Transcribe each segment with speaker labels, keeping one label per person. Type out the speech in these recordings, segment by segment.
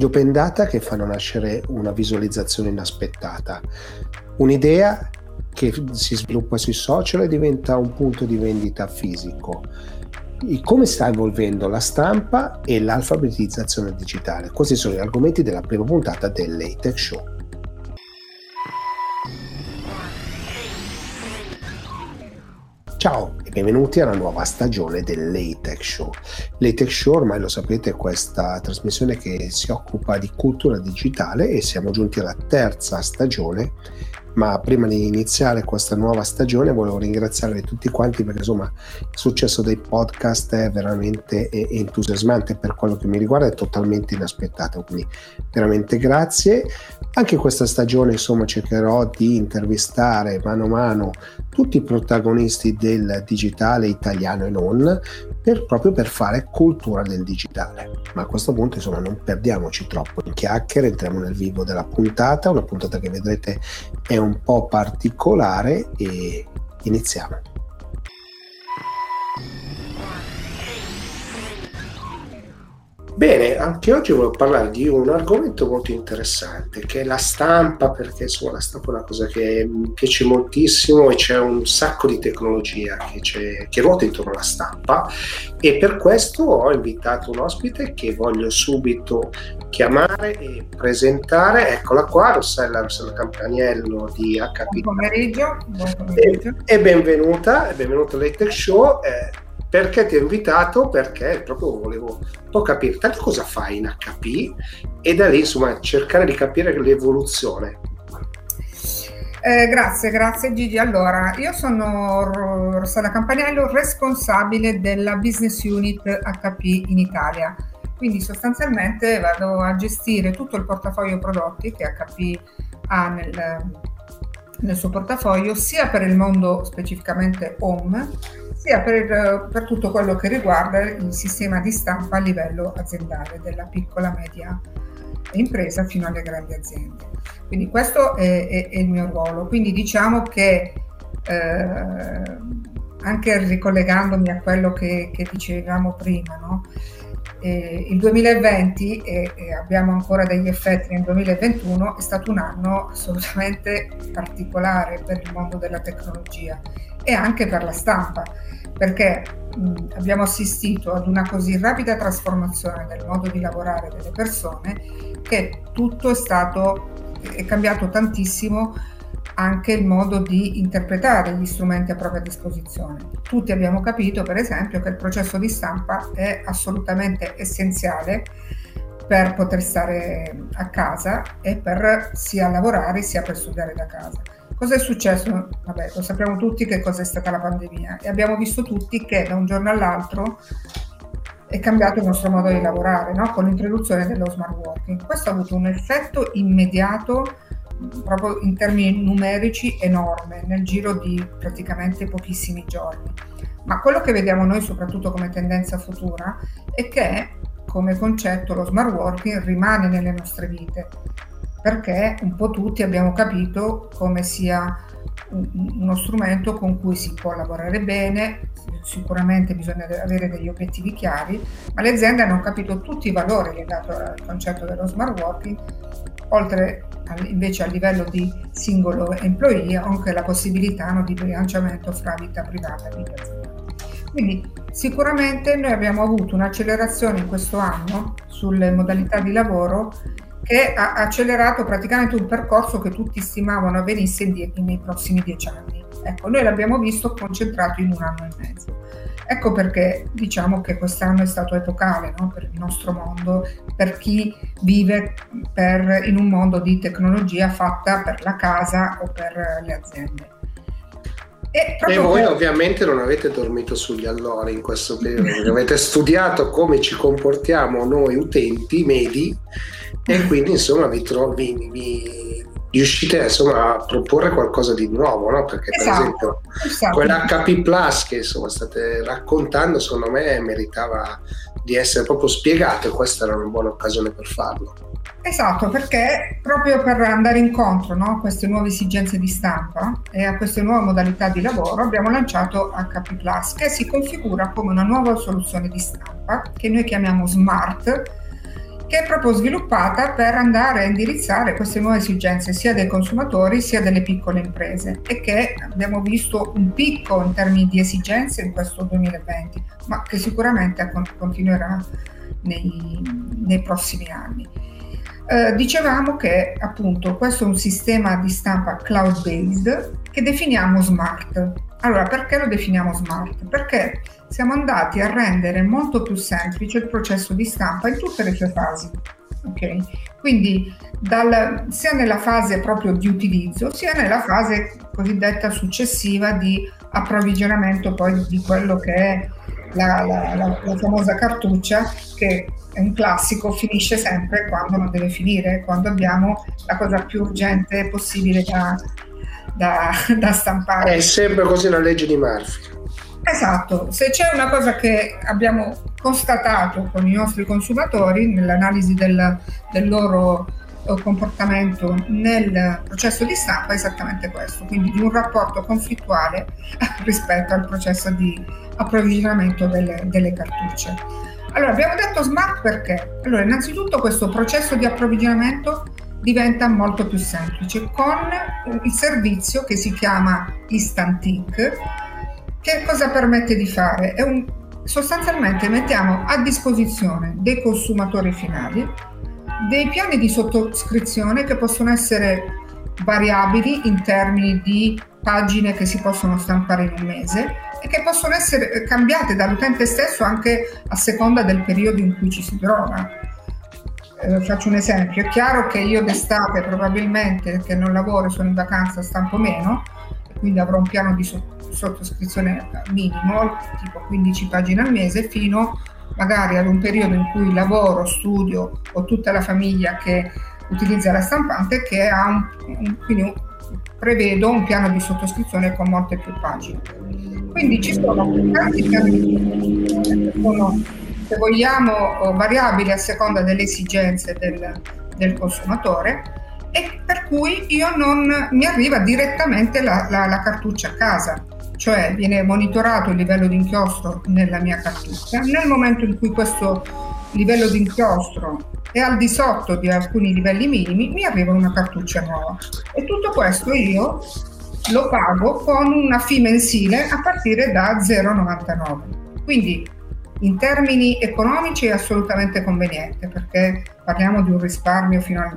Speaker 1: Gli open data che fanno nascere una visualizzazione inaspettata, un'idea che si sviluppa sui social e diventa un punto di vendita fisico. Come sta evolvendo la stampa e l'alfabetizzazione digitale? Questi sono gli argomenti della prima puntata del LaTeX Show. Ciao e benvenuti alla nuova stagione del LaTeX Show. LaTeX Show ormai lo sapete è questa trasmissione che si occupa di cultura digitale e siamo giunti alla terza stagione. Ma prima di iniziare questa nuova stagione volevo ringraziare tutti quanti perché insomma il successo dei podcast è veramente entusiasmante. Per quello che mi riguarda è totalmente inaspettato quindi veramente grazie. Anche questa stagione insomma cercherò di intervistare mano a mano tutti i protagonisti del digitale italiano e non per, proprio per fare cultura del digitale ma a questo punto insomma non perdiamoci troppo in chiacchiere entriamo nel vivo della puntata una puntata che vedrete è un po' particolare e iniziamo. Bene, anche oggi voglio parlare di un argomento molto interessante che è la stampa, perché insomma la stampa è una cosa che mi piace moltissimo e c'è un sacco di tecnologia che, che ruota intorno alla stampa e per questo ho invitato un ospite che voglio subito chiamare e presentare. Eccola qua, Rossella, Rossella Campaniello di HP.
Speaker 2: Buon pomeriggio, buon pomeriggio.
Speaker 1: E, e benvenuta, benvenuta all'Etech Show. Eh, perché ti ho invitato? Perché proprio volevo un po' capire tanto cosa fai in HP e da lì insomma cercare di capire l'evoluzione.
Speaker 2: Eh, grazie, grazie Gigi. Allora, io sono Rossella Campanello, responsabile della business unit HP in Italia. Quindi sostanzialmente vado a gestire tutto il portafoglio prodotti che HP ha nel, nel suo portafoglio, sia per il mondo specificamente home, sia per, per, tutto quello che riguarda il sistema di stampa a livello aziendale, della piccola media impresa fino alle grandi aziende. Quindi questo è, è, è il mio ruolo. Quindi diciamo che eh, anche ricollegandomi a quello che, che dicevamo prima, no? eh, il 2020, e, e abbiamo ancora degli effetti nel 2021, è stato un anno assolutamente particolare per il mondo della tecnologia e anche per la stampa, perché mh, abbiamo assistito ad una così rapida trasformazione del modo di lavorare delle persone che tutto è stato è cambiato tantissimo anche il modo di interpretare gli strumenti a propria disposizione. Tutti abbiamo capito, per esempio, che il processo di stampa è assolutamente essenziale per poter stare a casa e per sia lavorare sia per studiare da casa. Cosa è successo? Vabbè, lo sappiamo tutti che cosa è stata la pandemia e abbiamo visto tutti che da un giorno all'altro è cambiato il nostro modo di lavorare no? con l'introduzione dello smart working. Questo ha avuto un effetto immediato proprio in termini numerici enorme nel giro di praticamente pochissimi giorni. Ma quello che vediamo noi soprattutto come tendenza futura è che come concetto lo smart working rimane nelle nostre vite perché un po' tutti abbiamo capito come sia uno strumento con cui si può lavorare bene, sicuramente bisogna avere degli obiettivi chiari, ma le aziende hanno capito tutti i valori legati al concetto dello smart working, oltre invece a livello di singolo employee anche la possibilità no, di bilanciamento fra vita privata e vita aziendale. Quindi sicuramente noi abbiamo avuto un'accelerazione in questo anno sulle modalità di lavoro che ha accelerato praticamente un percorso che tutti stimavano avvenisse nei prossimi dieci anni. Ecco, noi l'abbiamo visto concentrato in un anno e mezzo. Ecco perché diciamo che quest'anno è stato epocale no? per il nostro mondo, per chi vive per, in un mondo di tecnologia fatta per la casa o per le aziende.
Speaker 1: E, e voi per... ovviamente non avete dormito sugli allori in questo periodo, avete studiato come ci comportiamo noi utenti medi e quindi insomma vi, trovi, vi, riuscite insomma, a proporre qualcosa di nuovo, no? perché esatto, per esempio esatto. quell'HP Plus che insomma, state raccontando secondo me meritava di essere proprio spiegato e questa era una buona occasione per farlo.
Speaker 2: Esatto, perché proprio per andare incontro no, a queste nuove esigenze di stampa e a queste nuove modalità di lavoro abbiamo lanciato HP Plus che si configura come una nuova soluzione di stampa che noi chiamiamo smart che è proprio sviluppata per andare a indirizzare queste nuove esigenze sia dei consumatori sia delle piccole imprese e che abbiamo visto un picco in termini di esigenze in questo 2020, ma che sicuramente continuerà nei, nei prossimi anni. Eh, dicevamo che appunto questo è un sistema di stampa cloud based che definiamo smart. Allora, perché lo definiamo smart? Perché siamo andati a rendere molto più semplice il processo di stampa in tutte le sue fasi. Okay? Quindi dal, sia nella fase proprio di utilizzo, sia nella fase cosiddetta successiva di approvvigionamento poi di quello che è la, la, la, la famosa cartuccia che è un classico, finisce sempre quando non deve finire, quando abbiamo la cosa più urgente possibile da, da, da stampare.
Speaker 1: È sempre così la legge di Murphy.
Speaker 2: Esatto, se c'è una cosa che abbiamo constatato con i nostri consumatori nell'analisi del, del loro eh, comportamento nel processo di stampa è esattamente questo, quindi di un rapporto conflittuale rispetto al processo di approvvigionamento delle, delle cartucce. Allora, abbiamo detto smart perché? Allora, innanzitutto questo processo di approvvigionamento diventa molto più semplice con il servizio che si chiama Instant Ink. Che cosa permette di fare? Un, sostanzialmente mettiamo a disposizione dei consumatori finali dei piani di sottoscrizione che possono essere variabili in termini di pagine che si possono stampare in un mese e che possono essere cambiate dall'utente stesso anche a seconda del periodo in cui ci si trova. Eh, faccio un esempio, è chiaro che io d'estate probabilmente che non lavoro sono in vacanza stampo meno, quindi avrò un piano di sottoscrizione minimo, tipo 15 pagine al mese, fino magari ad un periodo in cui lavoro, studio o tutta la famiglia che utilizza la stampante che ha un, un, quindi prevedo un piano di sottoscrizione con molte più pagine. Quindi ci sono tanti piani di sottoscrizione che sono, se vogliamo, variabili a seconda delle esigenze del, del consumatore e per cui io non mi arriva direttamente la, la, la cartuccia a casa cioè viene monitorato il livello di inchiostro nella mia cartuccia. Nel momento in cui questo livello di inchiostro è al di sotto di alcuni livelli minimi, mi arriva una cartuccia nuova. E tutto questo io lo pago con una fee mensile a partire da 0,99. Quindi in termini economici è assolutamente conveniente perché parliamo di un risparmio fino al,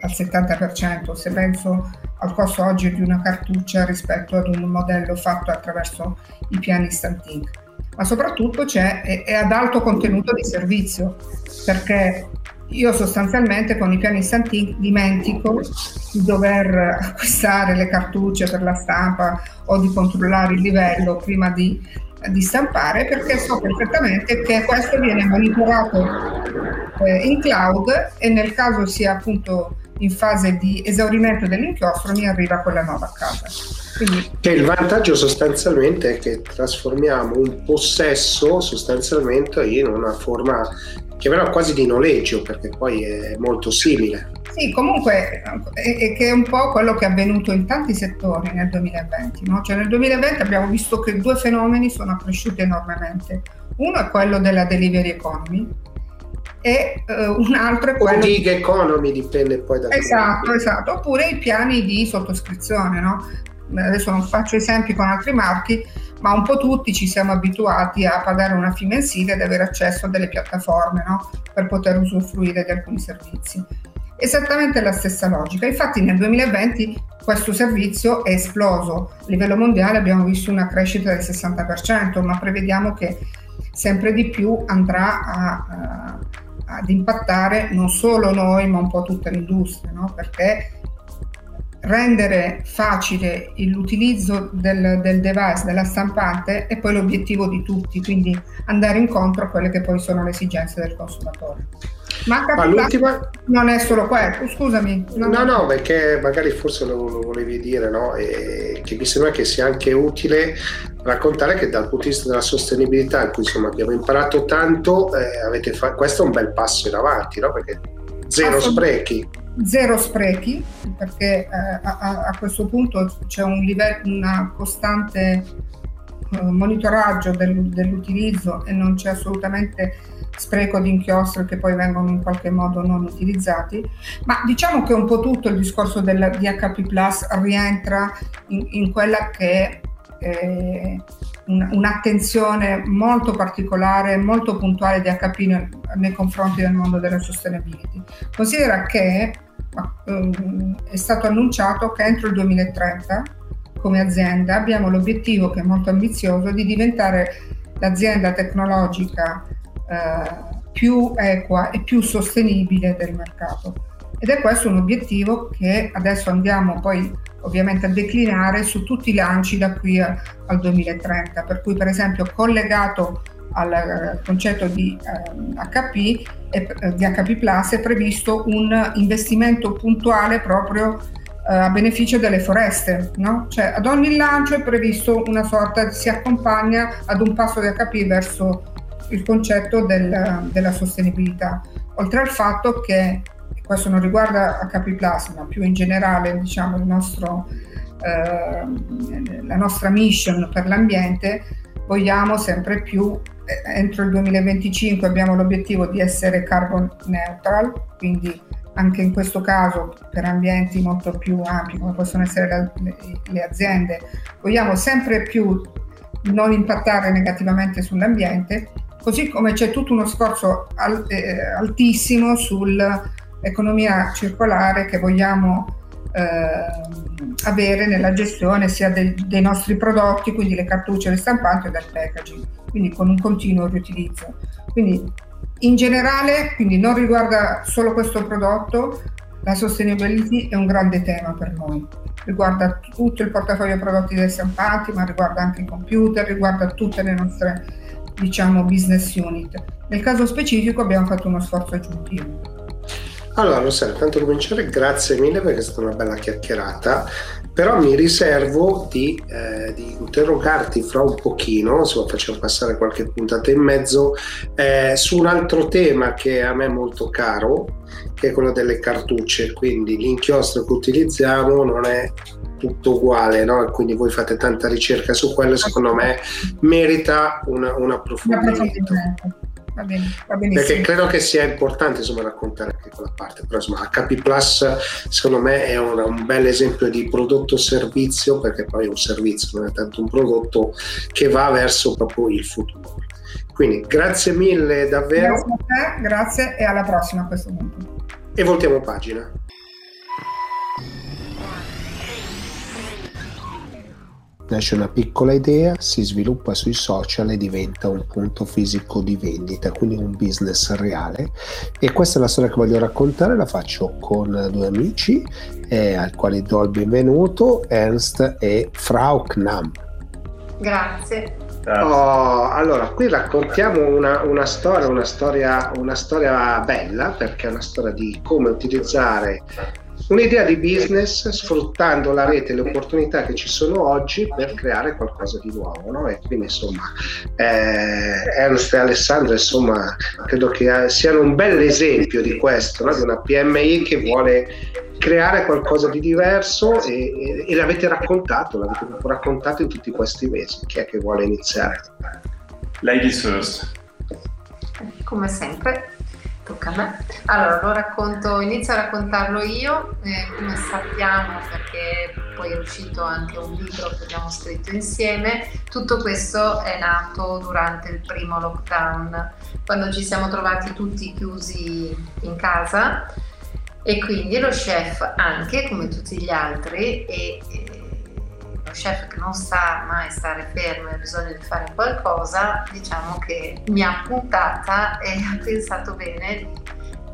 Speaker 2: al 70%. Se penso al costo oggi di una cartuccia rispetto ad un modello fatto attraverso i piani instant ink. Ma soprattutto è, è ad alto contenuto di servizio, perché io sostanzialmente con i piani instant ink dimentico di dover acquistare le cartucce per la stampa o di controllare il livello prima di, di stampare perché so perfettamente che questo viene monitorato eh, in cloud e nel caso sia appunto in fase di esaurimento dell'inchiostro mi arriva quella nuova a casa.
Speaker 1: Quindi... Che il vantaggio sostanzialmente è che trasformiamo un possesso sostanzialmente in una forma chiamerò quasi di noleggio perché poi è molto simile.
Speaker 2: Sì, comunque è, che è un po' quello che è avvenuto in tanti settori nel 2020. No? Cioè nel 2020 abbiamo visto che due fenomeni sono cresciuti enormemente. Uno è quello della delivery economy, e uh, un altro è quello...
Speaker 1: Gig economy dipende poi da...
Speaker 2: Esatto, esatto, oppure i piani di sottoscrizione, no? Adesso non faccio esempi con altri marchi, ma un po' tutti ci siamo abituati a pagare una fee mensile ed avere accesso a delle piattaforme no? per poter usufruire di alcuni servizi. Esattamente la stessa logica. Infatti nel 2020 questo servizio è esploso. A livello mondiale abbiamo visto una crescita del 60%, ma prevediamo che sempre di più andrà a, ad impattare non solo noi ma un po' tutta l'industria, no? perché rendere facile l'utilizzo del, del, device, della stampante è poi l'obiettivo di tutti, quindi andare incontro a quelle che poi sono le esigenze del consumatore.
Speaker 1: Ma, Ma l'ultima...
Speaker 2: non è solo quello, scusami.
Speaker 1: No, no, no, perché magari forse lo, lo volevi dire, no? E che mi sembra che sia anche utile raccontare che dal punto di vista della sostenibilità, in cui insomma abbiamo imparato tanto, eh, fa- questo è un bel passo in avanti, no? Perché zero sprechi.
Speaker 2: Zero sprechi, perché eh, a, a, questo punto c'è un livello, una costante monitoraggio del, dell'utilizzo e non c'è assolutamente spreco di inchiostri che poi vengono in qualche modo non utilizzati, ma diciamo che un po' tutto il discorso del DHP Plus rientra in, in quella che è eh, un, un'attenzione molto particolare, molto puntuale di HP nel, nei confronti del mondo della sustainability. Considera che um, è stato annunciato che entro il 2030 come azienda abbiamo l'obiettivo che è molto ambizioso di diventare l'azienda tecnologica eh, più equa e più sostenibile del mercato. Ed è questo un obiettivo che adesso andiamo poi ovviamente a declinare su tutti i lanci da qui a, al 2030, per cui per esempio collegato al concetto di eh, HP e eh, di HP Plus è previsto un investimento puntuale proprio a beneficio delle foreste, no? Cioè ad ogni lancio è previsto una sorta, si accompagna ad un passo di HP verso il concetto del, della sostenibilità, oltre al fatto che questo non riguarda HP Plus, ma più in generale diciamo, nostro, eh, la nostra mission per l'ambiente, vogliamo sempre più, eh, entro il 2025 abbiamo l'obiettivo di essere carbon neutral, quindi anche in questo caso per ambienti molto più ampi come possono essere le, le aziende, vogliamo sempre più non impattare negativamente sull'ambiente, così come c'è tutto uno sforzo al, eh, altissimo sul economia circolare che vogliamo eh, avere nella gestione sia dei, dei, nostri prodotti, quindi le cartucce, le stampanti e del packaging, quindi con un continuo riutilizzo. Quindi in generale, quindi non riguarda solo questo prodotto, la sustainability è un grande tema per noi. Riguarda tutto il portafoglio prodotti dei stampanti, ma riguarda anche i computer, riguarda tutte le nostre diciamo business unit. Nel caso specifico abbiamo fatto uno sforzo aggiuntivo.
Speaker 1: Allora, Rossella, tanto cominciare, grazie mille perché è stata una bella chiacchierata, però mi riservo di, eh, di interrogarti fra un pochino, insomma facciamo passare qualche puntata in mezzo, eh, su un altro tema che a me è molto caro, che è quello delle cartucce, quindi l'inchiostro che utilizziamo non è tutto uguale, no? quindi voi fate tanta ricerca su quello, secondo me merita una, un approfondimento. Va bene, va Perché credo che sia importante insomma, raccontare anche quella parte, però insomma HP Plus secondo me è un, un bel esempio di prodotto-servizio, perché poi è un servizio, non è tanto un prodotto che va verso proprio il futuro. Quindi grazie mille davvero.
Speaker 2: Grazie a te, grazie e alla prossima a questo punto.
Speaker 1: E voltiamo pagina. Nasce una piccola idea, si sviluppa sui social e diventa un punto fisico di vendita, quindi un business reale. E questa è la storia che voglio raccontare, la faccio con due amici eh, al quale do il benvenuto, Ernst e Frau Knam.
Speaker 3: Grazie.
Speaker 1: Oh, allora, qui raccontiamo una, una, storia, una, storia, una storia bella perché è una storia di come utilizzare un'idea di business sfruttando la rete e le opportunità che ci sono oggi per creare qualcosa di nuovo. No? E quindi insomma eh, Ernst e Alessandro insomma credo che siano un bel esempio di questo, no? di una PMI che vuole creare qualcosa di diverso e, e, e l'avete raccontato, l'avete raccontato in tutti questi mesi. Chi è che vuole iniziare?
Speaker 4: Ladies first.
Speaker 3: Come sempre tocca a me. Allora, lo racconto, inizio a raccontarlo io, eh, come sappiamo, perché poi è uscito anche un libro che abbiamo scritto insieme. Tutto questo è nato durante il primo lockdown, quando ci siamo trovati tutti chiusi in casa e quindi lo chef anche, come tutti gli altri, e, e lo chef che non sa mai stare fermo e ha bisogno di fare qualcosa, diciamo che mi ha puntata e ha pensato bene di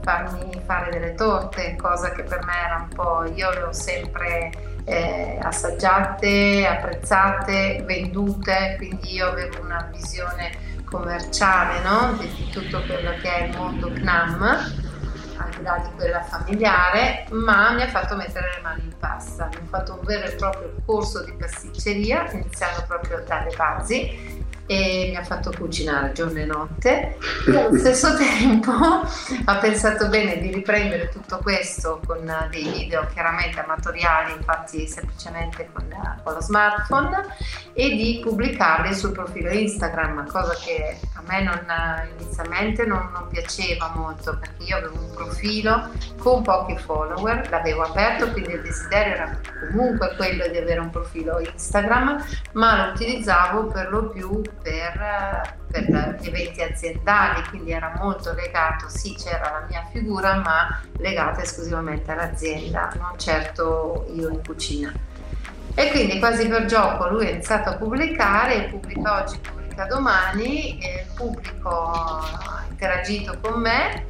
Speaker 3: farmi fare delle torte, cosa che per me era un po', io le ho sempre eh, assaggiate, apprezzate, vendute, quindi io avevo una visione commerciale no? di tutto quello che è il mondo CNAM al di là di quella familiare, ma mi ha fatto mettere le mani in pasta, mi ha fatto un vero e proprio corso di pasticceria, iniziando proprio dalle basi e mi ha fatto cucinare giorno e notte. E allo stesso tempo ha pensato bene di riprendere tutto questo con dei video chiaramente amatoriali, infatti semplicemente con, con lo smartphone e di pubblicarli sul profilo Instagram, cosa che a me non, inizialmente non, non piaceva molto perché io avevo un profilo con pochi follower, l'avevo aperto, quindi il desiderio era comunque quello di avere un profilo Instagram, ma lo utilizzavo per lo più per, per eventi aziendali, quindi era molto legato, sì c'era la mia figura, ma legata esclusivamente all'azienda, non certo io in cucina. E quindi quasi per gioco lui ha iniziato a pubblicare, pubblica oggi, pubblica domani, il pubblico ha interagito con me.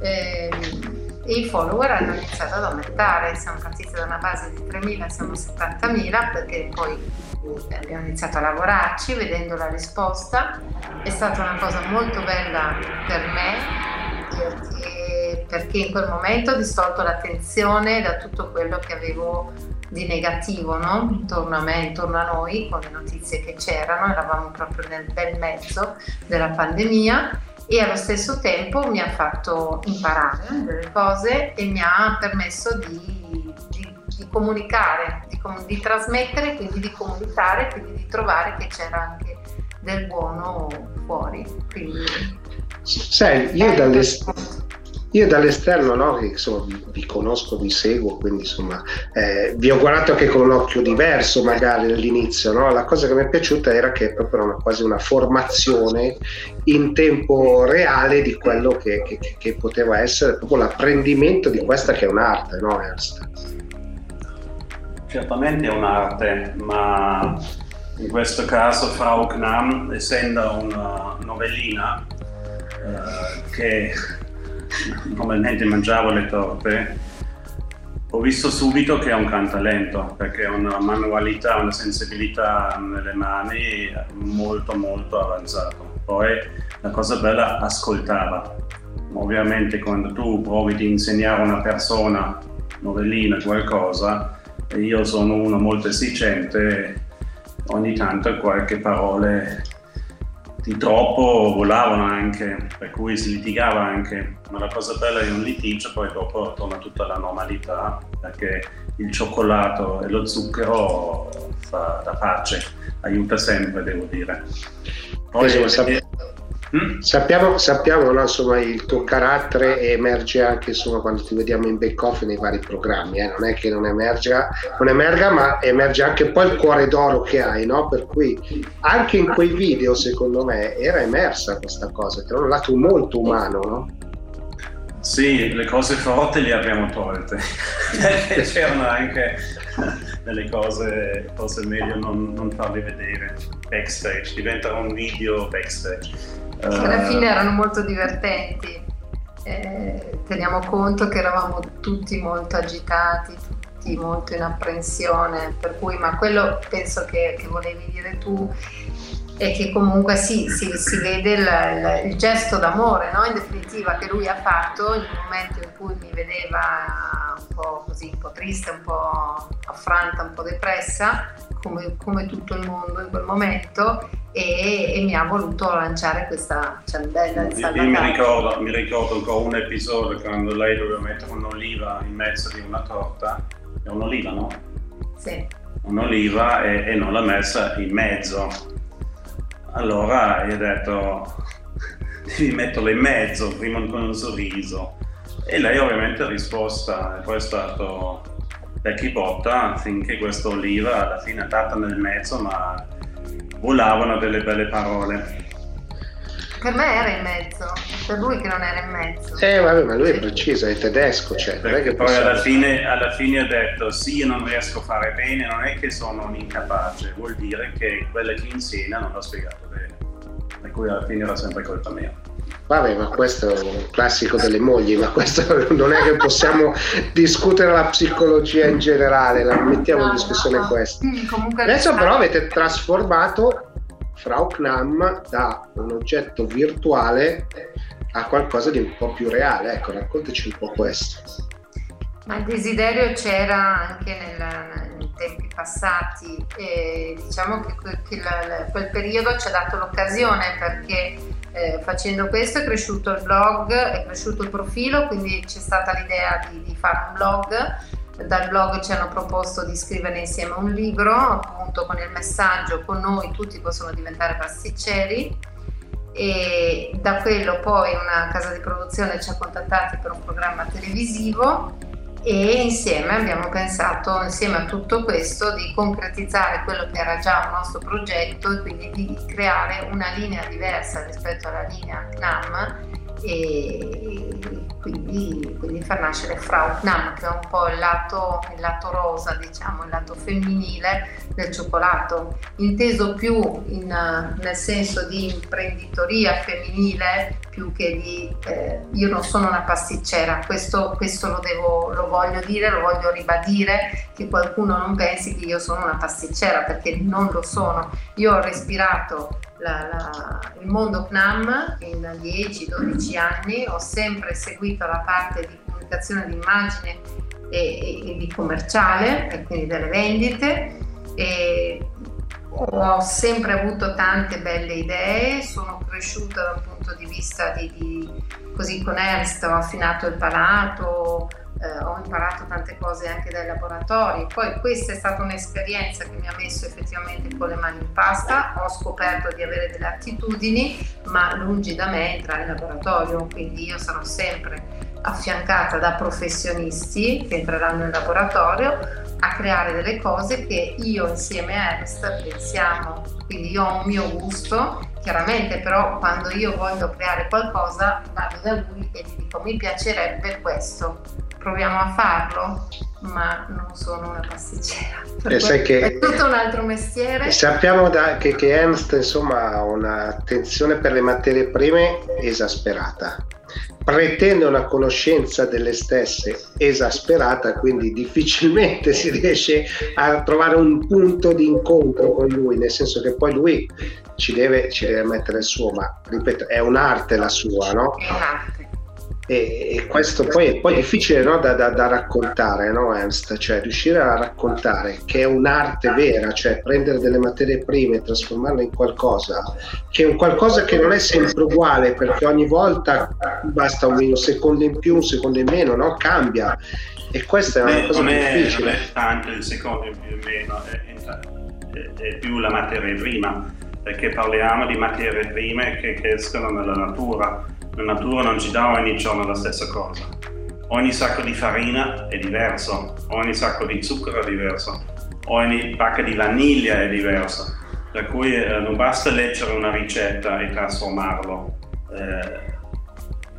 Speaker 3: Ehm, e i follower hanno iniziato ad aumentare, siamo partiti da una base di 3.000, siamo a 70.000 perché poi eh, abbiamo iniziato a lavorarci vedendo la risposta, è stata una cosa molto bella per me perché in quel momento ho distolto l'attenzione da tutto quello che avevo di negativo no? intorno a me, intorno a noi, con le notizie che c'erano, eravamo proprio nel bel mezzo della pandemia e allo stesso tempo mi ha fatto imparare delle cose e mi ha permesso di, di, di comunicare, di, di, trasmettere, quindi di comunicare, quindi di trovare che c'era anche del buono fuori. Quindi,
Speaker 1: Sai, io dalle, io dall'esterno, no, insomma, vi, vi, conosco, vi seguo, quindi insomma eh, vi ho guardato anche con un occhio diverso magari all'inizio, no? la cosa che mi è piaciuta era che è proprio una, quasi una formazione in tempo reale di quello che, che, che, poteva essere proprio l'apprendimento di questa che è un'arte, no Ernst?
Speaker 4: Certamente è un'arte, ma in questo caso Frau Knam, essendo una novellina eh, che normalmente mangiavo le torte, ho visto subito che è un cantalento perché ha una manualità, una sensibilità nelle mani molto molto avanzato. Poi la cosa bella ascoltava. Ovviamente quando tu provi di insegnare a una persona novellina qualcosa, io sono uno molto esigente, ogni tanto qualche parole di troppo volavano anche, per cui si litigava anche, ma la cosa bella di un litigio poi dopo torna tutta la normalità perché il cioccolato e lo zucchero fa da pace, aiuta sempre devo dire.
Speaker 1: Poi, Mm? Sappiamo, sappiamo no, insomma, il tuo carattere emerge anche insomma, quando ti vediamo in back off nei vari programmi, eh? non è che non emerga, non emerga, ma emerge anche poi il cuore d'oro che hai, no? per cui anche in quei video secondo me era emersa questa cosa, che era un lato molto umano. No?
Speaker 4: Sì, le cose forti le abbiamo tolte, c'erano anche delle cose forse meglio non, non farle vedere backstage, diventa un video backstage
Speaker 3: che alla fine erano molto divertenti. Eh, teniamo conto che eravamo tutti molto agitati, tutti molto in apprensione, per cui, ma quello penso che, che volevi dire tu è che comunque sì, si, si vede il, il, il, gesto d'amore, no? in definitiva, che lui ha fatto nel momento in cui mi vedeva un po' così, un po' triste, un po' affranta, un po' depressa, come, come tutto il mondo in quel momento, e, e, mi ha voluto lanciare questa ciambella
Speaker 4: di Io mi ricordo, mi ricordo ancora un episodio quando lei doveva mettere un'oliva in mezzo di una torta. È un'oliva, no?
Speaker 3: Sì.
Speaker 4: Un'oliva e, e non l'ha messa in mezzo. Allora io ho detto devi metterla in mezzo prima con un sorriso. E lei ovviamente ha risposto e poi è stato Becky Botta finché questa oliva alla fine è andata nel mezzo ma volavano delle belle parole.
Speaker 3: Per me era in mezzo, per lui che non era in mezzo.
Speaker 1: Eh, vabbè, ma lui è preciso, è tedesco, cioè, non è che
Speaker 4: poi alla fine, alla fine ha detto sì, io non riesco a fare bene, non è che sono un incapace, vuol dire che quella che insegna non l'ha spiegato bene. Per cui alla fine era sempre colpa mia.
Speaker 1: Vabbè, ma questo è un classico delle mogli, ma questo non è che possiamo discutere la psicologia in generale, la mettiamo in discussione no, no. questo. Adesso però avete trasformato Frau Knam da un oggetto virtuale a qualcosa di un po' più reale. Ecco, raccontaci un po' questo.
Speaker 3: Ma il desiderio c'era anche nel, tempi passati e diciamo che, che la, quel periodo ci ha dato l'occasione perché eh, facendo questo è cresciuto il blog, è cresciuto il profilo, quindi c'è stata l'idea di, di fare un blog. Dal blog ci hanno proposto di scrivere insieme un libro, appunto con il messaggio con noi tutti possono diventare pasticceri e da quello poi una casa di produzione ci ha contattati per un programma televisivo e insieme abbiamo pensato, insieme a tutto questo, di concretizzare quello che era già un nostro progetto e quindi di creare una linea diversa rispetto alla linea CNAM e quindi, quindi far nascere Frau Knam che è un po' il lato, il lato rosa, diciamo, il lato femminile del cioccolato, inteso più in, nel senso di imprenditoria femminile più che di eh, io non sono una pasticcera, questo, questo lo, devo, lo voglio dire, lo voglio ribadire, che qualcuno non pensi che io sono una pasticcera perché non lo sono. Io ho respirato la, la, il mondo CNAM in 10-12 anni, ho sempre seguito la parte di comunicazione di immagine e, e, e di commerciale, e quindi delle vendite. E ho sempre avuto tante belle idee, sono cresciuta dal punto di vista di, di così con Ernst ho affinato il palato, eh, ho imparato tante cose anche dai laboratori. Poi questa è stata un'esperienza che mi ha messo effettivamente con le mani in pasta, ho scoperto di avere delle attitudini, ma lungi da me entrare in laboratorio, quindi io sarò sempre affiancata da professionisti che entreranno in laboratorio a creare delle cose che io insieme a Ernst pensiamo. Quindi io ho un mio gusto, chiaramente però quando io voglio creare qualcosa vado da lui e gli dico mi piacerebbe questo proviamo a farlo, ma non sono una pasticcera.
Speaker 1: E sai che
Speaker 3: è tutto un altro mestiere.
Speaker 1: Sappiamo da, che, che Ernst insomma, ha un'attenzione per le materie prime esasperata pretende una conoscenza delle stesse esasperata, quindi difficilmente si riesce a trovare un punto di incontro con lui, nel senso che poi lui ci deve, ci deve mettere il suo, ma ripeto, è un'arte la sua, no?
Speaker 3: È un'arte
Speaker 1: e, questo poi è poi difficile no, da, da, da, raccontare, no, Ernst? Cioè riuscire a raccontare che è un'arte vera, cioè prendere delle materie prime e trasformarle in qualcosa che è un qualcosa che non è sempre uguale perché ogni volta basta un secondo in più, un secondo in meno, no? cambia. E questa è una Beh, cosa difficile.
Speaker 4: Non è tanto il secondo in più in meno, è, è, è più la materia prima perché parliamo di materie prime che crescono nella natura la natura non ci dà ogni giorno la stessa cosa. Ogni sacco di farina è diverso, ogni sacco di zucchero è diverso, ogni pacca di vaniglia è diverso. Per cui eh, non basta leggere una ricetta e trasformarlo. Eh,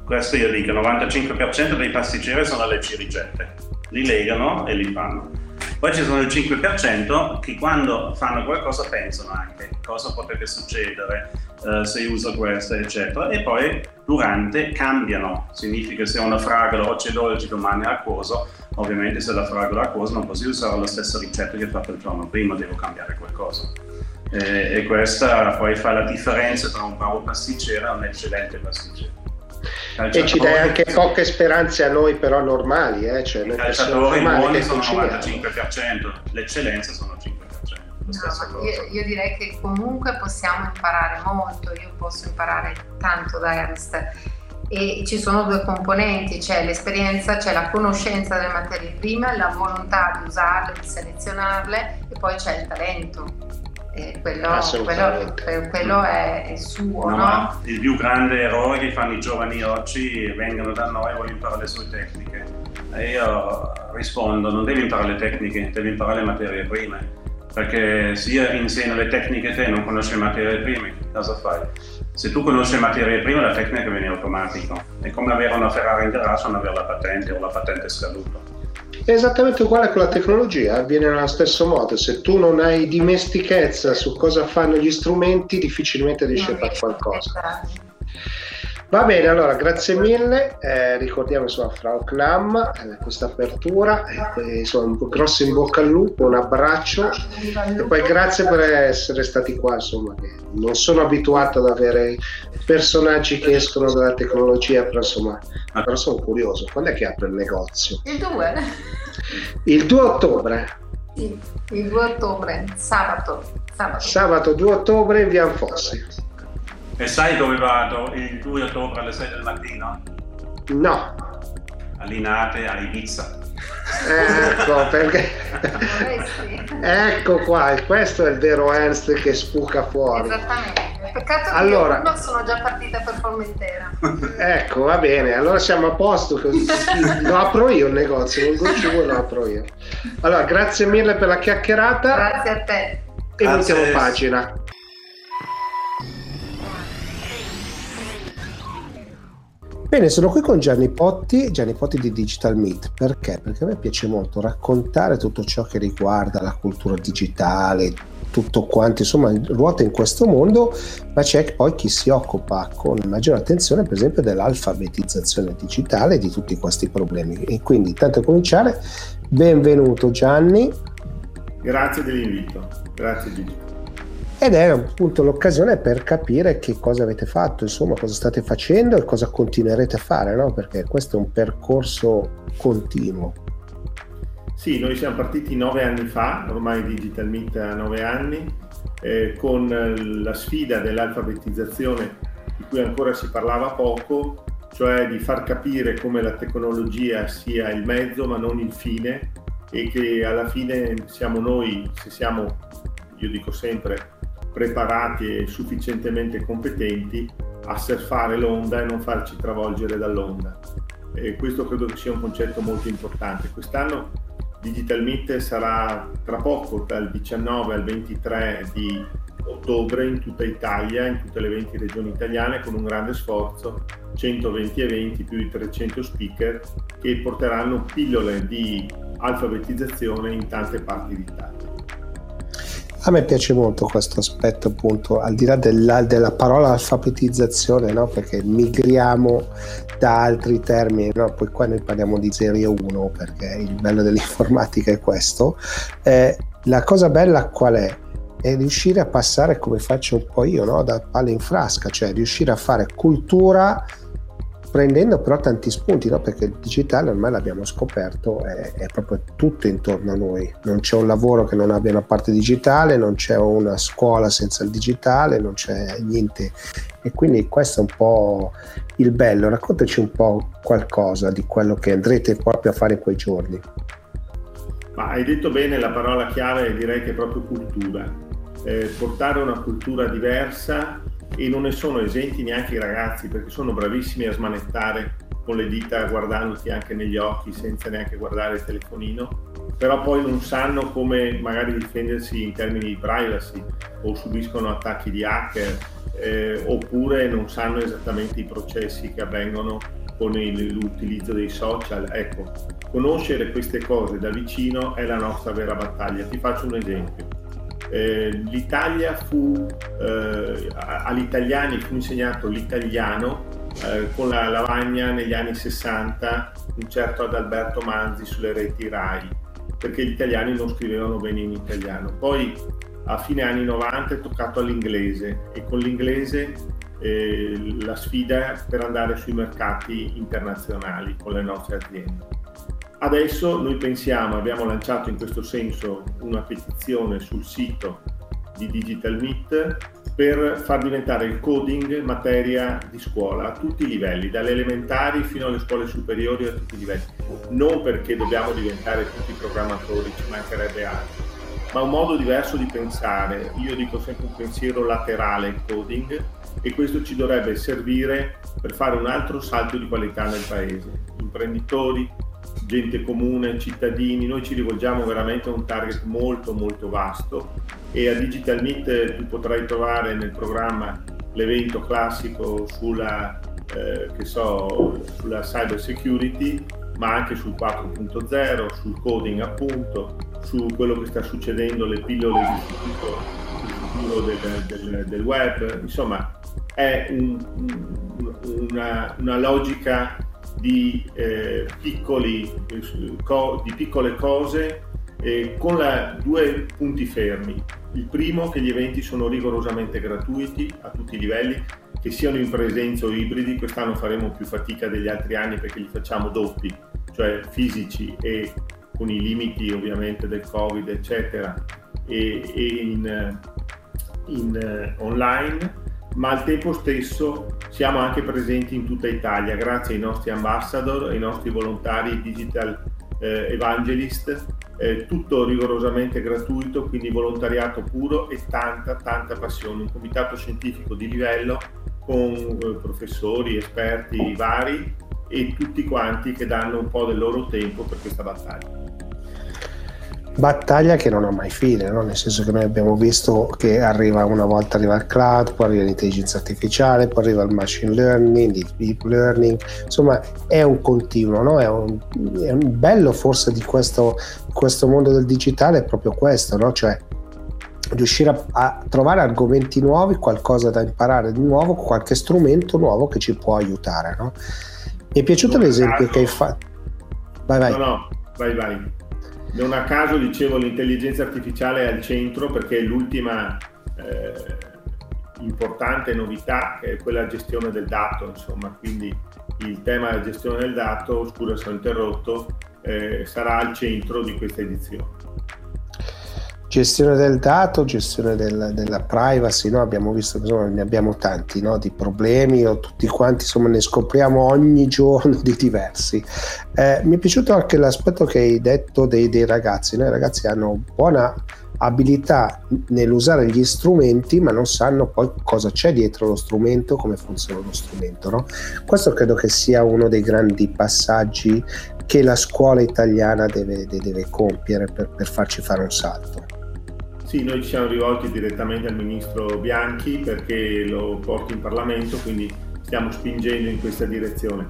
Speaker 4: questo io dico, il 95% dei pasticceri sono le ricette. Li legano e li fanno. Poi ci sono il 5% che quando fanno qualcosa pensano anche cosa potrebbe succedere, eh, se uso questo, eccetera. E poi durante cambiano, significa se una fragola oggi è dolce, domani è acquoso, ovviamente se la fragola è acquosa non posso usare la stessa ricetta che ho fatto il giorno prima, devo cambiare qualcosa. E, e questa poi fa la differenza tra un bravo pasticcere e un eccellente pasticcere.
Speaker 1: E ci dai anche poche speranze a noi però normali, eh? cioè,
Speaker 4: I calciatori buoni sono il 95%, l'eccellenza sono il 5%.
Speaker 3: No, io, io, direi che comunque possiamo imparare molto, io posso imparare tanto da Ernst e ci sono due componenti, c'è l'esperienza, c'è la conoscenza delle materie prime, la volontà di usarle, di selezionarle e poi c'è il talento. E quello, quello, quello è, è, suo. No, no?
Speaker 4: Il più grande errore che fanno i giovani oggi vengono da noi e vogliono imparare le sue tecniche. E io rispondo, non devi imparare le tecniche, devi imparare le materie prime perché se io insegno le tecniche te non conosci le materie prime, cosa fai? Se tu conosci le materie prime la tecnica viene automatico, è come avere una Ferrari in garage o non avere la patente o la patente scaduta.
Speaker 1: È esattamente uguale con la tecnologia, avviene nello stesso modo, se tu non hai dimestichezza su cosa fanno gli strumenti difficilmente riesci a fare qualcosa. Va bene, allora grazie mille, eh, ricordiamo insomma Frau Klam, eh, questa apertura, eh, insomma un grosso in bocca al lupo, un abbraccio e poi grazie per essere stati qua, insomma, non sono abituato ad avere personaggi che escono dalla tecnologia, però insomma, però sono curioso, quando è che apre il negozio?
Speaker 3: Il 2.
Speaker 1: Il 2 ottobre.
Speaker 3: Sì, il 2 ottobre, sabato.
Speaker 5: Sabato, sabato 2 ottobre in via Fossi.
Speaker 4: E sai dove vado il 2 ottobre alle 6 del mattino?
Speaker 5: No.
Speaker 4: A Linate, a Ibiza.
Speaker 5: Ecco perché. ecco qua, questo è il vero Ernst che spuca fuori.
Speaker 3: Esattamente. Peccato che allora, io sono già partita per Formentera.
Speaker 5: Ecco, va bene, allora siamo a posto. Lo apro io il negozio, non Gucci lo apro io. Allora, grazie mille per la chiacchierata.
Speaker 3: Grazie a te.
Speaker 5: E voltiamo pagina.
Speaker 1: Bene, sono qui con Gianni Potti, Gianni Potti di Digital Meet. Perché? Perché a me piace molto raccontare tutto ciò che riguarda la cultura digitale, tutto quanto insomma ruota in questo mondo, ma c'è poi chi si occupa con maggiore attenzione per esempio dell'alfabetizzazione digitale di tutti questi problemi. E quindi tanto a cominciare, benvenuto Gianni.
Speaker 6: Grazie dell'invito, grazie Gigi
Speaker 1: ed è appunto l'occasione per capire che cosa avete fatto, insomma, cosa state facendo e cosa continuerete a fare, no? Perché questo è un percorso continuo.
Speaker 6: Sì, noi siamo partiti nove anni fa, ormai Digital Meet ha nove anni, eh, con la sfida dell'alfabetizzazione di cui ancora si parlava poco, cioè di far capire come la tecnologia sia il mezzo ma non il fine e che alla fine siamo noi, se siamo, io dico sempre, preparati e sufficientemente competenti a surfare l'onda e non farci travolgere dall'onda. E questo credo sia un concetto molto importante. Quest'anno Digital Meet sarà tra poco, dal 19 al 23 di ottobre in tutta Italia, in tutte le 20 regioni italiane, con un grande sforzo, 120 eventi più di 300 speaker che porteranno pillole di alfabetizzazione in tante parti d'Italia.
Speaker 1: A me piace molto questo aspetto, appunto, al di là della, della parola alfabetizzazione, no? perché migriamo da altri termini, no? poi qua noi parliamo di serie 1 perché il bello dell'informatica è questo. Eh, la cosa bella qual è? È riuscire a passare come faccio un po' io, no? da palla in frasca, cioè riuscire a fare cultura prendendo però tanti spunti, no? perché il digitale ormai l'abbiamo scoperto, è, è, proprio tutto intorno a noi. Non c'è un lavoro che non abbia una parte digitale, non c'è una scuola senza il digitale, non c'è niente. E quindi questo è un po' il bello. Raccontaci un po' qualcosa di quello che andrete proprio a fare in quei giorni.
Speaker 6: Ma hai detto bene la parola chiave, direi che è proprio cultura. Eh, portare una cultura diversa e non ne sono esenti neanche i ragazzi perché sono bravissimi a smanettare con le dita guardandoti anche negli occhi senza neanche guardare il telefonino, però poi non sanno come magari difendersi in termini di privacy o subiscono attacchi di hacker eh, oppure non sanno esattamente i processi che avvengono con il, l'utilizzo dei social. Ecco, conoscere queste cose da vicino è la nostra vera battaglia. Ti faccio un esempio eh, l'Italia fu, eh, agli italiani fu insegnato l'italiano eh, con la lavagna negli anni 60, un certo Adalberto Manzi sulle reti RAI, perché gli italiani non scrivevano bene in italiano. Poi a fine anni 90 è toccato all'inglese e con l'inglese eh, la sfida per andare sui mercati internazionali con le nostre aziende. Adesso noi pensiamo, abbiamo lanciato in questo senso una petizione sul sito di Digital Meet per far diventare il coding materia di scuola a tutti i livelli, dalle elementari fino alle scuole superiori a tutti i livelli. Non perché dobbiamo diventare tutti programmatori, ci mancherebbe altro, ma un modo diverso di pensare. Io dico sempre un pensiero laterale il coding e questo ci dovrebbe servire per fare un altro salto di qualità nel paese. Imprenditori, gente comune, cittadini, noi ci rivolgiamo veramente a un target molto molto vasto e a Digital Meet tu potrai trovare nel programma l'evento classico sulla, eh, so, sulla cyber security, ma anche sul 4.0, sul coding appunto, su quello che sta succedendo, le pillole di futuro, futuro del, del, del, web, insomma è un, una, una logica di, eh, piccoli, co, di piccole cose eh, con la, due punti fermi. Il primo che gli eventi sono rigorosamente gratuiti a tutti i livelli, che siano in presenza o ibridi, quest'anno faremo più fatica degli altri anni perché li facciamo doppi, cioè fisici e con i limiti ovviamente del Covid, eccetera, e, e in, in uh, online, ma al tempo stesso siamo anche presenti in tutta Italia grazie ai nostri ambassador, ai nostri volontari digital eh, evangelist, eh, tutto rigorosamente gratuito, quindi volontariato puro e tanta, tanta passione, un comitato scientifico di livello con eh, professori, esperti vari e tutti quanti che danno un po' del loro tempo per questa battaglia
Speaker 1: battaglia che non ha mai fine, no? nel senso che noi abbiamo visto che arriva una volta arriva il cloud, poi arriva l'intelligenza artificiale, poi arriva il machine learning, il deep learning, insomma è un continuo, no? è, un, è, un, bello forse di questo, questo mondo del digitale è proprio questo, no? cioè riuscire a, a, trovare argomenti nuovi, qualcosa da imparare di nuovo, qualche strumento nuovo che ci può aiutare. Mi è piaciuto l'esempio che hai fatto.
Speaker 6: Vai, vai. No, no, vai, vai. Non a caso dicevo l'intelligenza artificiale è al centro perché è l'ultima eh, importante novità che è quella gestione del dato, insomma, quindi il tema della gestione del dato, scusa se ho interrotto, eh, sarà al centro di questa edizione
Speaker 1: gestione del dato, gestione del, della privacy, no? abbiamo visto che ne abbiamo tanti no? di problemi, o tutti quanti insomma, ne scopriamo ogni giorno di diversi. Eh, mi è piaciuto anche l'aspetto che hai detto dei, dei ragazzi, no? i ragazzi hanno buona abilità nell'usare gli strumenti ma non sanno poi cosa c'è dietro lo strumento, come funziona lo strumento. No? Questo credo che sia uno dei grandi passaggi che la scuola italiana deve, deve compiere per, per farci fare un salto.
Speaker 6: Sì, noi ci siamo rivolti direttamente al ministro Bianchi perché lo porti in Parlamento, quindi stiamo spingendo in questa direzione.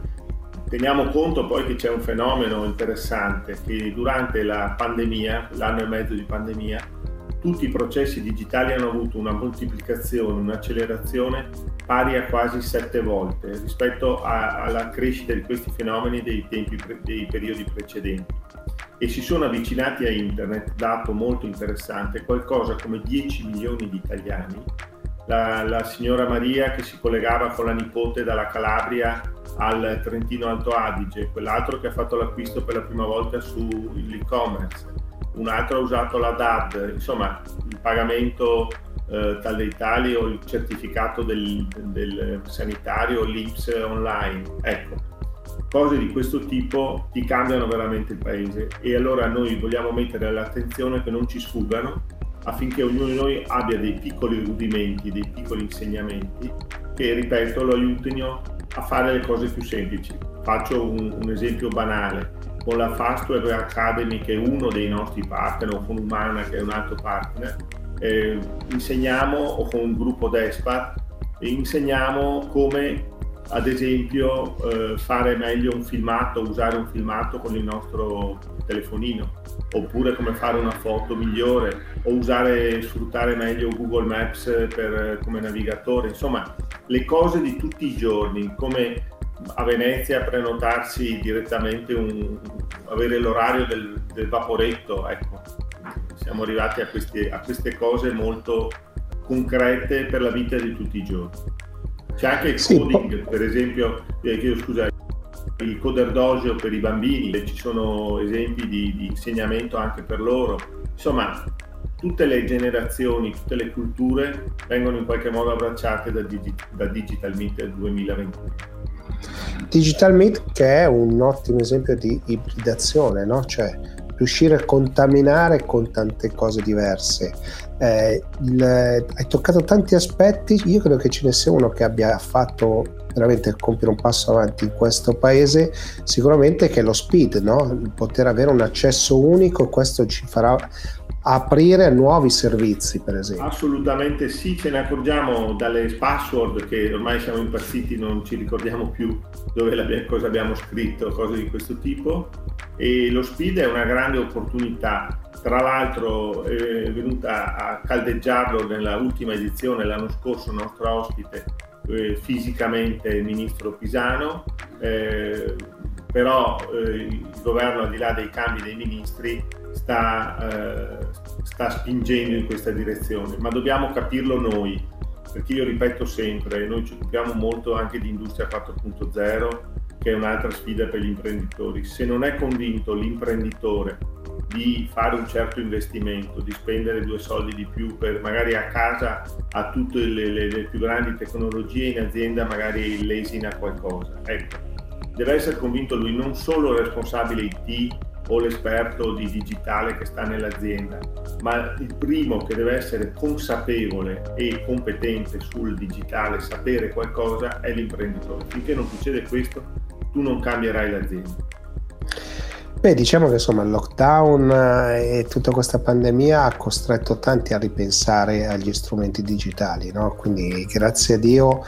Speaker 6: Teniamo conto poi che c'è un fenomeno interessante, che durante la pandemia, l'anno e mezzo di pandemia, tutti i processi digitali hanno avuto una moltiplicazione, un'accelerazione pari a quasi sette volte rispetto a, alla crescita di questi fenomeni dei, tempi, dei periodi precedenti e si sono avvicinati a internet, dato molto interessante, qualcosa come 10 milioni di italiani. La, la signora Maria che si collegava con la nipote dalla Calabria al Trentino Alto Adige, quell'altro che ha fatto l'acquisto per la prima volta sull'e-commerce, un altro ha usato la DAD, insomma il pagamento eh, tal dei tali o il certificato del, del sanitario, l'IPS online. Ecco, cose di questo tipo ti cambiano veramente il paese e allora noi vogliamo mettere l'attenzione che non ci sfuggano affinché ognuno di noi abbia dei piccoli rudimenti, dei piccoli insegnamenti che, ripeto, lo aiutino a fare le cose più semplici. Faccio un, un esempio banale. Con la Fast Web Academy, che è uno dei nostri partner, o con Umana, che è un altro partner, eh, insegniamo, o con un gruppo DESPA, insegniamo come ad esempio eh, fare meglio un filmato, usare un filmato con il nostro telefonino, oppure come fare una foto migliore, o usare, sfruttare meglio Google Maps per, come navigatore, insomma le cose di tutti i giorni, come a Venezia prenotarsi direttamente, un, avere l'orario del, del, vaporetto, ecco, siamo arrivati a, questi, a queste cose molto concrete per la vita di tutti i giorni. C'è anche il coding, sì, per esempio, eh, chiedo scusa, il coder dojo per i bambini, ci sono esempi di, di, insegnamento anche per loro. Insomma, tutte le generazioni, tutte le culture vengono in qualche modo abbracciate da, Digi, da Digital Meet 2021.
Speaker 1: Digital Meet che è un ottimo esempio di ibridazione, no? cioè riuscire a contaminare con tante cose diverse. Eh, il, hai toccato tanti aspetti, io credo che ce ne sia uno che abbia fatto veramente compiere un passo avanti in questo paese, sicuramente che è lo speed, no? poter avere un accesso unico, questo ci farà aprire nuovi servizi, per esempio.
Speaker 6: Assolutamente sì, ce ne accorgiamo dalle password che ormai siamo impazziti, non ci ricordiamo più dove cosa abbiamo scritto, cose di questo tipo. E lo speed è una grande opportunità. Tra l'altro è venuta a caldeggiarlo nella ultima edizione l'anno scorso nostro ospite eh, fisicamente il ministro Pisano, eh, però eh, il governo al di là dei cambi dei ministri sta, eh, sta spingendo in questa direzione, ma dobbiamo capirlo noi, perché io ripeto sempre, noi ci occupiamo molto anche di industria 4.0 che è un'altra sfida per gli imprenditori. Se non è convinto l'imprenditore di fare un certo investimento, di spendere due soldi di più per magari a casa ha tutte le, le, le più grandi tecnologie, in azienda magari lesina qualcosa. Ecco, deve essere convinto lui non solo il responsabile IT o l'esperto di digitale che sta nell'azienda, ma il primo che deve essere consapevole e competente sul digitale, sapere qualcosa, è l'imprenditore. Finché non succede questo, tu non cambierai l'azienda.
Speaker 1: Beh, diciamo che insomma il lockdown eh, e tutta questa pandemia ha costretto tanti a ripensare agli strumenti digitali, no? Quindi grazie a Dio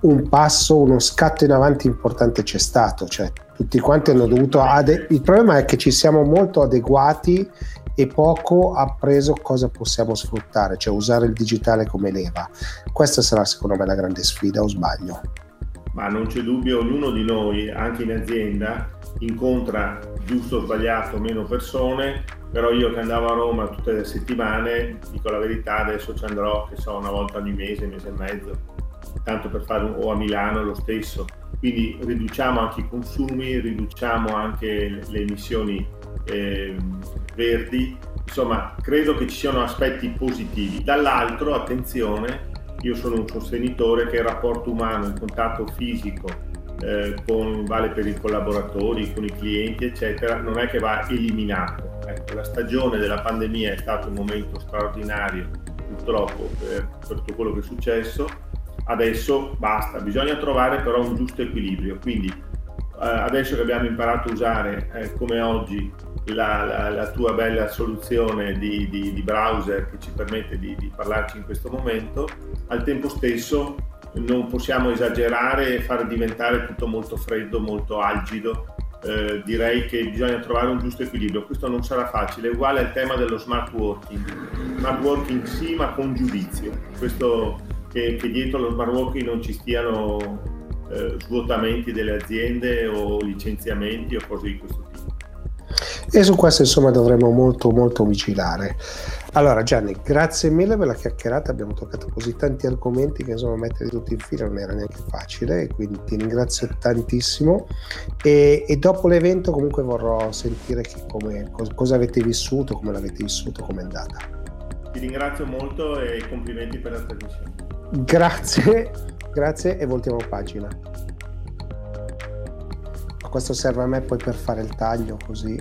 Speaker 1: un passo, uno scatto in avanti importante c'è stato, cioè tutti quanti hanno dovuto ade- il problema è che ci siamo molto adeguati e poco appreso cosa possiamo sfruttare, cioè usare il digitale come leva. Questa sarà secondo me la grande sfida, o sbaglio?
Speaker 6: Ma non c'è dubbio, ognuno di noi, anche in azienda, incontra giusto o sbagliato meno persone, però io che andavo a Roma tutte le settimane, dico la verità, adesso ci andrò, che so, una volta ogni mese, mese e mezzo, tanto per fare, o a Milano lo stesso. Quindi riduciamo anche i consumi, riduciamo anche le emissioni eh, verdi, insomma credo che ci siano aspetti positivi. Dall'altro, attenzione, io sono un sostenitore che il rapporto umano, il contatto fisico, eh, con, vale per i collaboratori, con i clienti, eccetera, non è che va eliminato. Ecco, la stagione della pandemia è stato un momento straordinario, purtroppo, per tutto quello che è successo. Adesso basta, bisogna trovare però un giusto equilibrio. Quindi eh, adesso che abbiamo imparato a usare, eh, come oggi, la, la, la, tua bella soluzione di, di, di browser che ci permette di, di parlarci in questo momento, al tempo stesso non possiamo esagerare e fare diventare tutto molto freddo, molto algido. Eh, direi che bisogna trovare un giusto equilibrio. Questo non sarà facile, uguale al tema dello smart working. Smart working sì, ma con giudizio. Questo che, che dietro lo smart working non ci stiano eh, svuotamenti delle aziende o licenziamenti o cose di questo tipo.
Speaker 1: E su questo insomma dovremo molto molto vigilare. Allora Gianni, grazie mille per la chiacchierata, abbiamo toccato così tanti argomenti che insomma metterli tutti in fila non era neanche facile, quindi ti ringrazio tantissimo e, e dopo l'evento comunque vorrò sentire come, cosa, cosa avete vissuto, come l'avete vissuto, come è andata.
Speaker 6: Ti ringrazio molto e complimenti per la trasmissione.
Speaker 1: Grazie, grazie e voltiamo pagina. Questo serve a me poi per fare il taglio così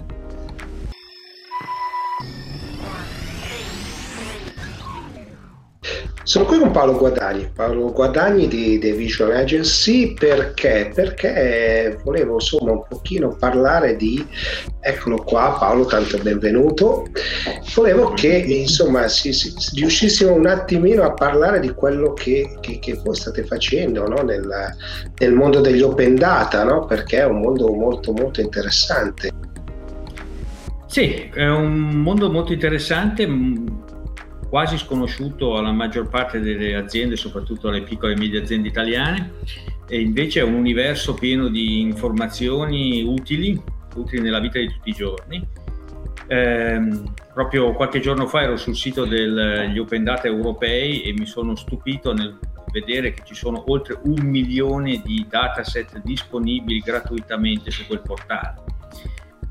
Speaker 1: Sono qui con Paolo Guadagni, Paolo Guadagni di The Vision Agency perché? Perché volevo insomma un pochino parlare di, eccolo qua Paolo, tanto benvenuto, volevo che insomma si, si, riuscissimo un attimino a parlare di quello che, che, che voi state facendo no? nel, nel, mondo degli open data, no? perché è un mondo molto molto interessante.
Speaker 7: Sì, è un mondo molto interessante quasi sconosciuto alla maggior parte delle aziende, soprattutto alle piccole e medie aziende italiane, e invece è un universo pieno di informazioni utili, utili nella vita di tutti i giorni. Eh, proprio qualche giorno fa ero sul sito degli Open Data europei e mi sono stupito nel vedere che ci sono oltre un milione di dataset disponibili gratuitamente su quel portale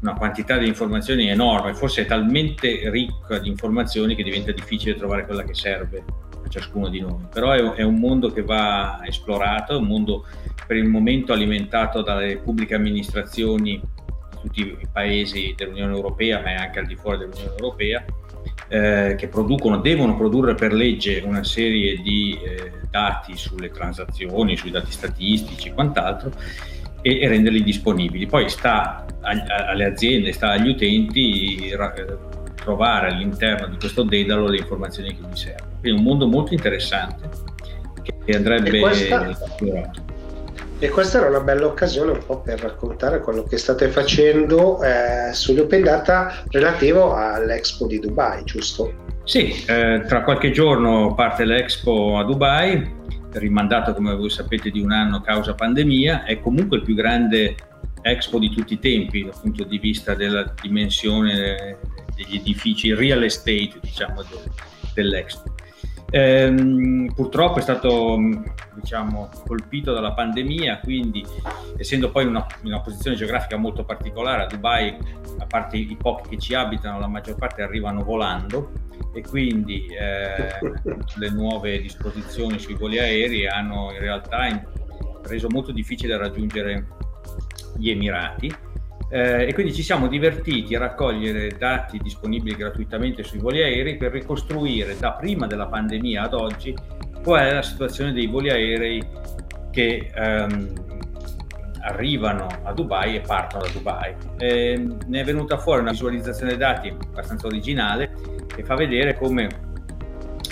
Speaker 7: una quantità di informazioni enorme, forse è talmente ricca di informazioni che diventa difficile trovare quella che serve a ciascuno di noi. Però è, è un mondo che va esplorato, è un mondo per il momento alimentato dalle pubbliche amministrazioni di tutti i paesi dell'Unione Europea, ma anche al di fuori dell'Unione Europea, eh, che producono, devono produrre per legge una serie di eh, dati sulle transazioni, sui dati statistici e quant'altro e, e renderli disponibili. Poi sta alle aziende, sta agli utenti trovare all'interno di questo dedalo le informazioni che gli servono. Quindi un mondo molto interessante che andrebbe
Speaker 1: esplorato. E questa era una bella occasione un po' per raccontare quello che state facendo eh, sugli open data relativo all'Expo di Dubai, giusto?
Speaker 7: Sì, eh, tra qualche giorno parte l'Expo a Dubai, rimandato come voi sapete di un anno causa pandemia, è comunque il più grande Expo di tutti i tempi dal punto di vista della dimensione degli edifici real estate diciamo, dell'Expo. Ehm, purtroppo è stato diciamo, colpito dalla pandemia, quindi essendo poi in una, una, posizione geografica molto particolare, a Dubai, a parte i pochi che ci abitano, la maggior parte arrivano volando e quindi eh, le nuove disposizioni sui voli aerei hanno in realtà reso molto difficile raggiungere gli Emirati eh, e quindi ci siamo divertiti a raccogliere dati disponibili gratuitamente sui voli aerei per ricostruire da prima della pandemia ad oggi qual è la situazione dei voli aerei che ehm, arrivano a Dubai e partono da Dubai. E ne è venuta fuori una visualizzazione dati abbastanza originale che fa vedere come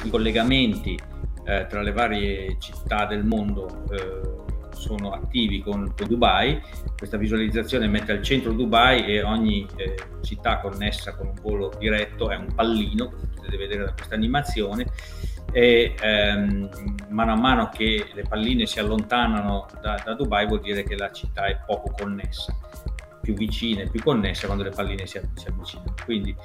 Speaker 7: i collegamenti eh, tra le varie città del mondo eh, sono attivi con, Dubai. Questa visualizzazione mette al centro Dubai e ogni eh, città connessa con un volo diretto è un pallino, come potete vedere da questa animazione, e ehm, mano a mano che le palline si allontanano da, da Dubai vuol dire che la città è poco connessa più vicine, più connesse quando le palline si, si avvicinano. Quindi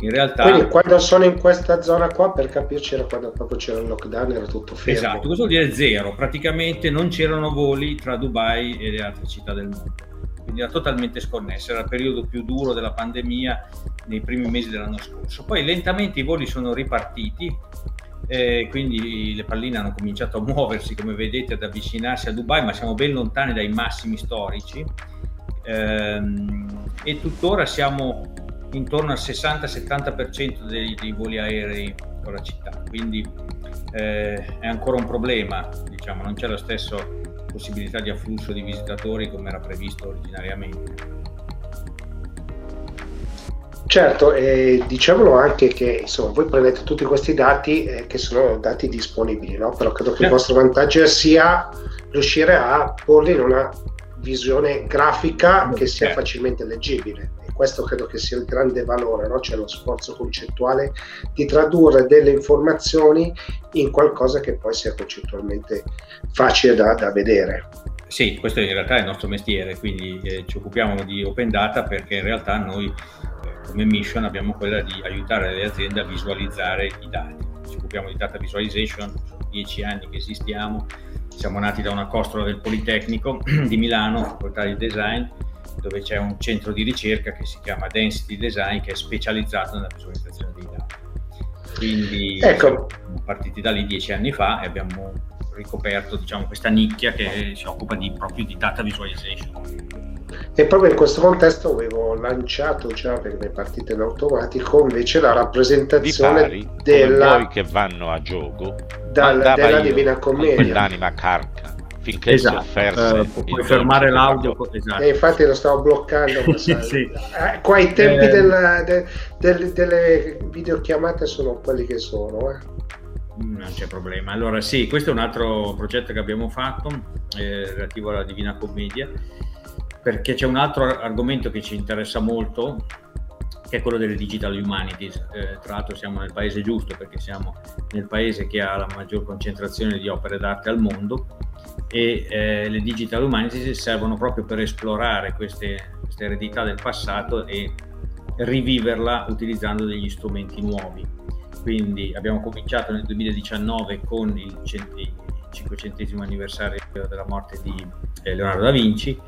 Speaker 7: in realtà...
Speaker 1: Quindi quando sono in questa zona qua, per capirci, era quando proprio c'era il lockdown, era tutto fermo.
Speaker 7: Esatto, questo vuol dire zero, praticamente non c'erano voli tra Dubai e le altre città del mondo. Quindi era totalmente sconnesso, era il periodo più duro della pandemia nei primi mesi dell'anno scorso. Poi lentamente i voli sono ripartiti, eh, quindi le palline hanno cominciato a muoversi, come vedete, ad avvicinarsi a Dubai, ma siamo ben lontani dai massimi storici ehm, e tuttora siamo intorno al 60-70% dei, dei, voli aerei con la città, quindi eh, è ancora un problema, diciamo, non c'è la stessa possibilità di afflusso di visitatori come era previsto originariamente.
Speaker 1: Certo, e diciamolo anche che insomma, voi prendete tutti questi dati eh, che sono dati disponibili, no? però credo che il vostro vantaggio sia riuscire a porli in una visione grafica che sia facilmente leggibile e questo credo che sia il grande valore, no? c'è lo sforzo concettuale di tradurre delle informazioni in qualcosa che poi sia concettualmente facile da, da vedere.
Speaker 7: Sì, questo in realtà è il nostro mestiere, quindi eh, ci occupiamo di open data perché in realtà noi eh, come mission abbiamo quella di aiutare le aziende a visualizzare i dati. Ci occupiamo di data visualization, sono dieci anni che esistiamo, siamo nati da una costola del Politecnico di Milano, facoltà di design, dove c'è un centro di ricerca che si chiama Density Design che è specializzato nella visualizzazione dei dati. Quindi ecco. siamo partiti da lì dieci anni fa e abbiamo ricoperto diciamo, questa nicchia che si occupa di, proprio di data visualization.
Speaker 1: E proprio in questo contesto avevo lanciato già per le partite in automatico invece la rappresentazione
Speaker 8: pari, della... Che vanno a gioco
Speaker 1: dal, della Divina Commedia.
Speaker 8: Quell'anima carca finché esatto. si offerse
Speaker 7: uh, puoi fermare l'audio esatto.
Speaker 1: e infatti lo stavo bloccando sì. eh, qua i tempi eh... del, de, de, delle videochiamate sono quelli che sono eh.
Speaker 7: non c'è problema allora sì questo è un altro progetto che abbiamo fatto eh, relativo alla Divina Commedia perché c'è un altro argomento che ci interessa molto, che è quello delle digital humanities. Eh, tra l'altro siamo nel paese giusto perché siamo nel paese che ha la maggior concentrazione di opere d'arte al mondo e eh, le digital humanities servono proprio per esplorare queste, queste eredità del passato e riviverla utilizzando degli strumenti nuovi. Quindi abbiamo cominciato nel 2019 con il, il 500 anniversario della morte di eh, Leonardo da Vinci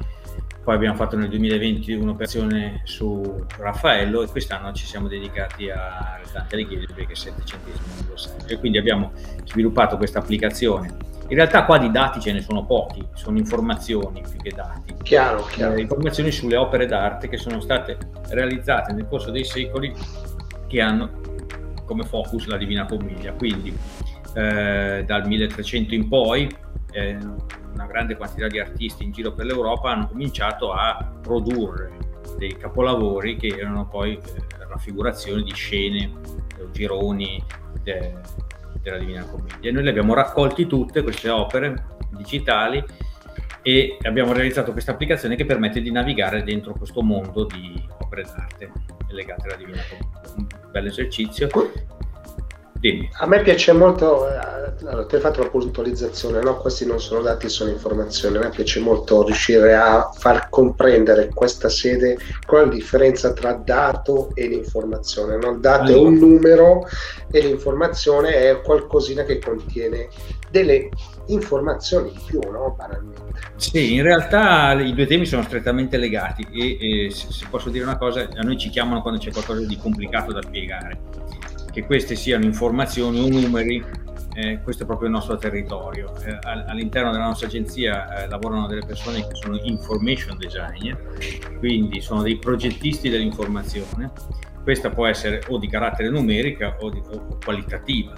Speaker 7: poi abbiamo fatto nel 2020 un'operazione su Raffaello e quest'anno ci siamo dedicati a Dante Alighieri perché è il 700 anniversario e quindi abbiamo sviluppato questa applicazione. In realtà qua di dati ce ne sono pochi, sono informazioni più che dati.
Speaker 1: Chiaro, chiaro.
Speaker 7: Eh, informazioni sulle opere d'arte che sono state realizzate nel corso dei secoli che hanno come focus la Divina Commedia. Quindi eh, dal 1300 in poi eh, una grande quantità di artisti in giro per l'Europa hanno cominciato a produrre dei capolavori che erano poi eh, raffigurazioni di scene o gironi de, della Divina Commedia. Noi le abbiamo raccolti tutte queste opere digitali e abbiamo realizzato questa applicazione che permette di navigare dentro questo mondo di opere d'arte legate alla Divina Commedia. Un bel esercizio Dimmi.
Speaker 1: A me piace molto, eh, allora, tu hai fatto una puntualizzazione, no? questi non sono dati, sono informazioni. A me piace molto riuscire a far comprendere questa sede qual è la differenza tra dato e l'informazione. No? Il dato allora. è un numero e l'informazione è qualcosina che contiene delle informazioni di più, no? banalmente.
Speaker 7: Sì, in realtà i due temi sono strettamente legati e, e se posso dire una cosa, a noi ci chiamano quando c'è qualcosa di complicato da spiegare che queste siano informazioni o numeri, eh, questo è proprio il nostro territorio. Eh, all'interno della nostra agenzia eh, lavorano delle persone che sono information designer, quindi sono dei progettisti dell'informazione. Questa può essere o di carattere numerica o, di, o qualitativa.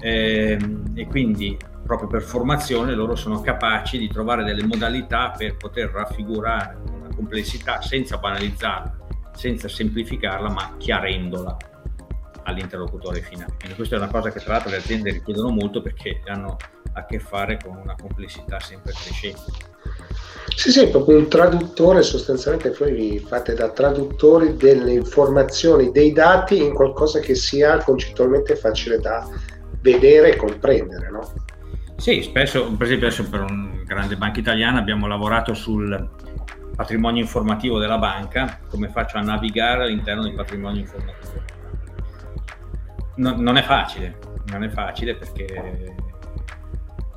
Speaker 7: Ehm, e quindi proprio per formazione loro sono capaci di trovare delle modalità per poter raffigurare una complessità senza banalizzarla, senza semplificarla, ma chiarendola all'interlocutore finale. Quindi questa è una cosa che tra l'altro le aziende richiedono molto perché hanno a che fare con una complessità sempre crescente.
Speaker 1: Sì, sì, proprio un traduttore, sostanzialmente voi vi fate da traduttori delle informazioni, dei dati in qualcosa che sia concettualmente facile da vedere e comprendere, no?
Speaker 7: Sì, spesso, per esempio adesso per un grande banca italiana abbiamo lavorato sul patrimonio informativo della banca, come faccio a navigare all'interno del patrimonio informativo no, non è facile, non è facile perché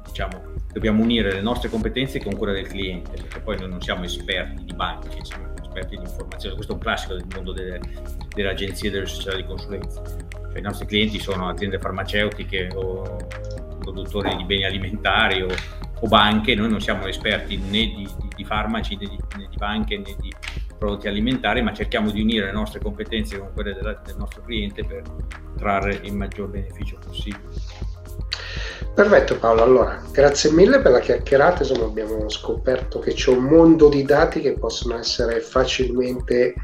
Speaker 7: diciamo, dobbiamo unire le nostre competenze con quelle del cliente, perché poi noi non siamo esperti di banche, siamo esperti di informazione, questo è un classico del mondo delle, delle agenzie e delle società di consulenza. Cioè, I nostri clienti sono aziende farmaceutiche o produttori di beni alimentari o, o banche, noi non siamo esperti né di, di, di farmaci né di, né di banche né di prodotti alimentari, ma cerchiamo di unire le nostre competenze con quelle della, del nostro cliente per trarre il maggior beneficio possibile.
Speaker 1: Perfetto Paolo, allora grazie mille per la chiacchierata, insomma abbiamo scoperto che c'è un mondo di dati che possono essere facilmente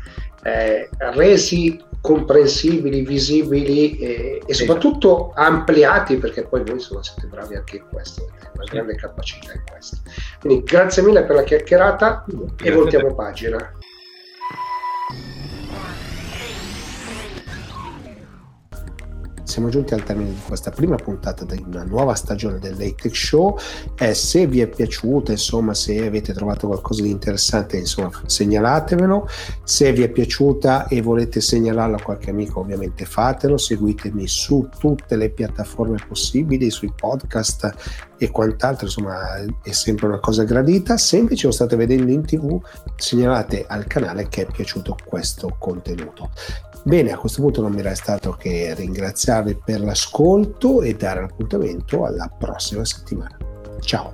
Speaker 1: eh, resi comprensibili, visibili e, e soprattutto ampliati perché poi voi insomma siete bravi anche in questo, avete una grande capacità in questo. Quindi grazie mille per la chiacchierata grazie e voltiamo pagina. Siamo giunti al termine di questa prima puntata di una nuova stagione del Late Show. Eh, se vi è piaciuta, insomma, se avete trovato qualcosa di interessante, insomma, segnalatevelo. Se vi è piaciuta e volete segnalarlo a qualche amico, ovviamente fatelo. Seguitemi su tutte le piattaforme possibili, sui podcast e quant'altro, insomma, è sempre una cosa gradita. Se lo state vedendo in tv, segnalate al canale che è piaciuto questo contenuto. Bene, a questo punto non mi resta altro che ringraziarvi per l'ascolto e dare l'appuntamento alla prossima settimana. Ciao!